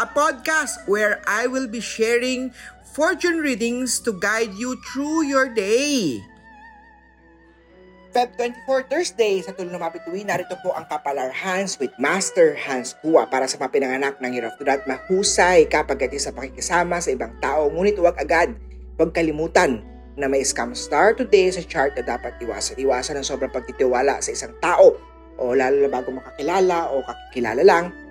a podcast where I will be sharing fortune readings to guide you through your day. Feb 24 Thursday, sa tulong ng mapituwi, narito po ang Kapalar Hans with Master Hans Kua para sa mga pinanganak ng Year of the Rat. Mahusay kapag ito sa pakikisama sa ibang tao, ngunit huwag agad, huwag kalimutan na may scam star today sa chart na dapat iwasan. Iwasan ang sobrang pagtitiwala sa isang tao o lalo na bago makakilala o kakilala lang.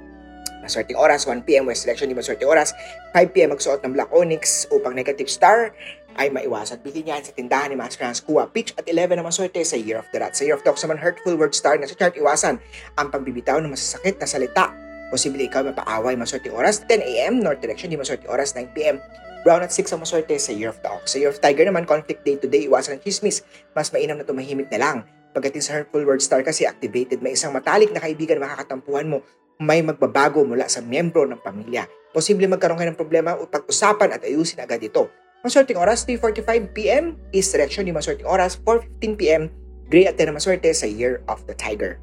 Maswerteng oras, 1pm West Selection, di maswerteng oras, 5pm magsuot ng Black Onyx upang negative star ay maiwasan. Bilhin yan sa tindahan ni Master Hans Kua. Pitch at 11 na maswerte sa Year of the Rat. Sa Year of Dogs naman, hurtful word star na sa chart iwasan ang pagbibitaw ng masasakit na salita. Posible ikaw mapaaway maswerteng oras, 10am North Direction, di maswerteng oras, 9pm Brown at 6 ang maswerte sa Year of the Ox. Sa Year of Tiger naman, conflict day to day, iwasan ang chismis. Mas mainam na tumahimik na lang. Pagdating sa Hurtful Word Star kasi activated, may isang matalik na kaibigan makakatampuhan mo, may magbabago mula sa miyembro ng pamilya. Posible magkaroon kayo ng problema o pag-usapan at ayusin agad ito. Maswerteng oras, 3.45pm. East direction, di maswerteng oras, 4.15pm. Gray at 10 na maswerte sa Year of the Tiger.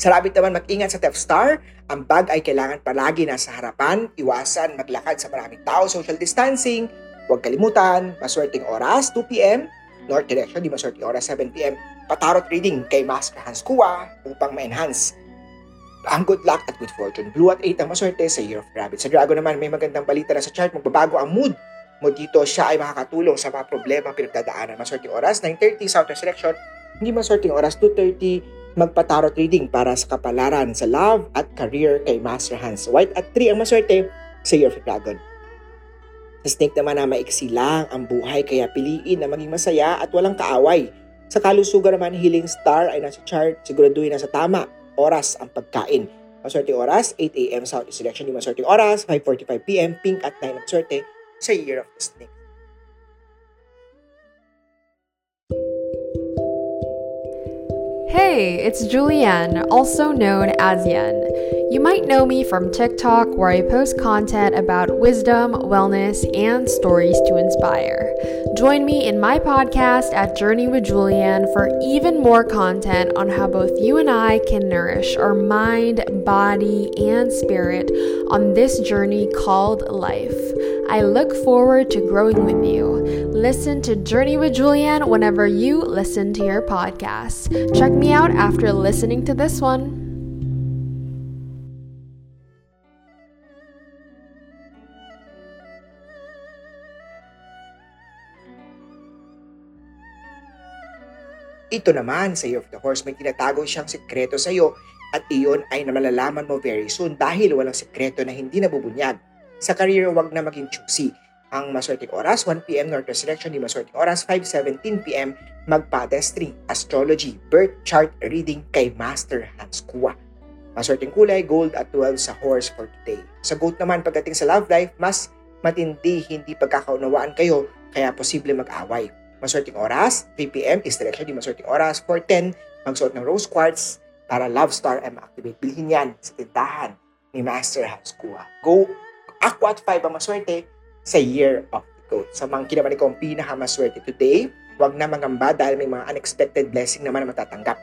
Sa rabbit naman, mag-ingat sa Theft Star. Ang bag ay kailangan palagi nasa harapan. Iwasan maglakad sa maraming tao, social distancing. Huwag kalimutan, maswerteng oras, 2pm. North direction, di maswerteng oras, 7pm. Patarot reading kay Master Hans Kua upang ma-enhance ang good luck at good fortune. Blue at 8 ang maswerte sa Year of Rabbit. Sa Dragon naman, may magandang balita na sa chart. Magbabago ang mood mo dito. Siya ay makakatulong sa mga problema pinagdadaanan. Maswerteng oras, 9.30 Southwest Selection. Hindi maswerteng oras, 2.30 magpatarot reading para sa kapalaran sa love at career kay Master Hans. White at 3 ang maswerte sa Year of Dragon. Sa Snake naman na maiksi lang ang buhay kaya piliin na maging masaya at walang kaaway. Sa kalusugan naman, Healing Star ay nasa chart, siguraduhin na sa tama oras ang pagkain. Maswerte oras, 8 a.m. Southeast Selection. Di maswerte oras, 5.45 p.m. Pink at 9 ang sa Year of the Snake. Hey, it's Julianne, also known as Yen. You might know me from TikTok, where I post content about wisdom, wellness, and stories to inspire. Join me in my podcast at Journey with Julianne for even more content on how both you and I can nourish our mind, body, and spirit on this journey called life. I look forward to growing with you. Listen to Journey with Julianne whenever you listen to your podcast. Check me out after listening to this one. Ito naman sa Year of the Horse, may tinatago siyang sekreto sa iyo at iyon ay namalalaman mo very soon dahil walang sekreto na hindi nabubunyag. Sa career, huwag na maging choosy. Ang maswerteng oras, 1pm Northwest Selection, di maswerteng oras, 5.17pm, magpa-destry, astrology, birth chart reading kay Master Hans Kua. Maswerteng kulay, gold at 12 sa horse for today. Sa goat naman, pagdating sa love life, mas matindi, hindi pagkakaunawaan kayo, kaya posible mag-away. Maswerteng oras, 3pm is direction, di maswerteng oras, 4.10, magsuot ng rose quartz para love star ay ma-activate. Bilhin yan sa tindahan ni Master Hans Kua. Go Aqua at 5 ang maswerte sa Year of the Goat. Sa mga kinaman ko ang pinakamaswerte today, huwag na mangamba dahil may mga unexpected blessing naman na matatanggap.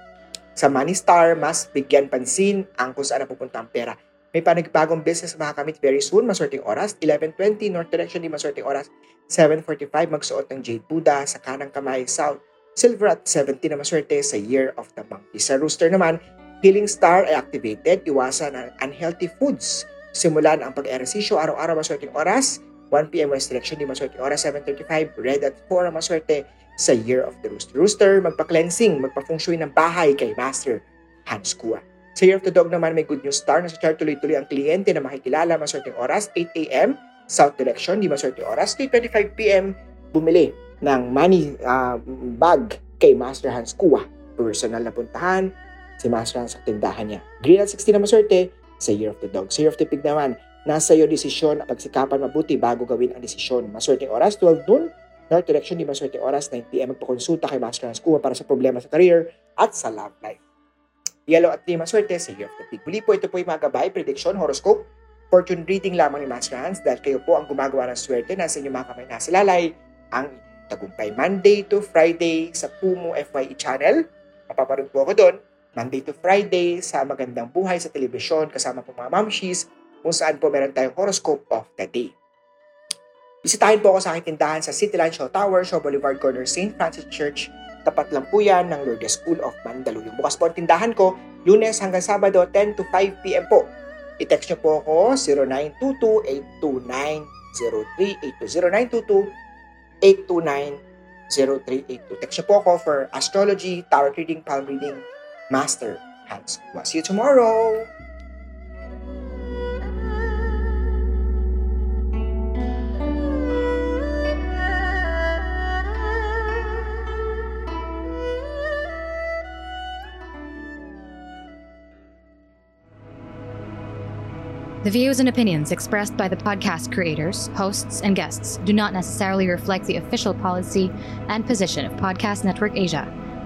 Sa Money Star, mas bigyan pansin ang kung saan napupunta ang pera. May panagbagong business makakamit very soon, maswerteng oras, 11.20 North Direction, di maswerteng oras, 7.45 magsuot ng Jade Buddha sa kanang kamay, South, Silver at 70 na maswerte sa Year of the Monkey. Sa Rooster naman, Healing Star ay activated, iwasan ang unhealthy foods, simulan ang pag-ehersisyo araw-araw maswerteng oras, 1pm West Direction, di maswerteng oras, 7.35, red at 4 ang maswerte sa Year of the Rooster. Rooster, magpa-cleansing, magpa-feng shui ng bahay kay Master Hans Kua. Sa Year of the Dog naman, may good news star na sa chart tuloy-tuloy ang kliyente na makikilala maswerteng oras, 8am, South Direction, di maswerteng oras, 3.25pm, bumili ng money uh, bag kay Master Hans Kua. Personal na puntahan, si Master Hans sa tindahan niya. Green at 16 na maswerte, sa Year of the Dog. Sa Year of the Pig naman, Nasa iyo desisyon at pagsikapan mabuti bago gawin ang desisyon. Maswerteng oras, 12 noon. North direction, di maswerteng oras, 9 p.m. Magpakonsulta kay Master Hans Kuwa para sa problema sa career at sa love life. Yellow at di maswerte sa Year of the Pig. Muli po, ito po yung mga gabay, prediction, horoscope, fortune reading lamang ni Master Hans dahil kayo po ang gumagawa ng swerte na sa inyong mga kamay nasa lalay ang tagumpay Monday to Friday sa Pumo FYE channel. Mapaparoon po ako doon Monday to Friday sa Magandang Buhay sa telebisyon kasama po mga mamshis kung saan po meron tayong horoscope of the day. Bisitahin po ako sa aking tindahan sa Cityland Show Tower, Show Boulevard Corner, St. Francis Church. Tapat lang po yan ng Lourdes School of Mandaluyong. Bukas po ang tindahan ko, lunes hanggang sabado, 10 to 5 p.m. po. I-text nyo po ako, 0922-829-0382. 0922-829-0382. Text nyo po ako for astrology, tarot reading, palm reading, master Hans. We'll See you tomorrow! The views and opinions expressed by the podcast creators, hosts, and guests do not necessarily reflect the official policy and position of Podcast Network Asia,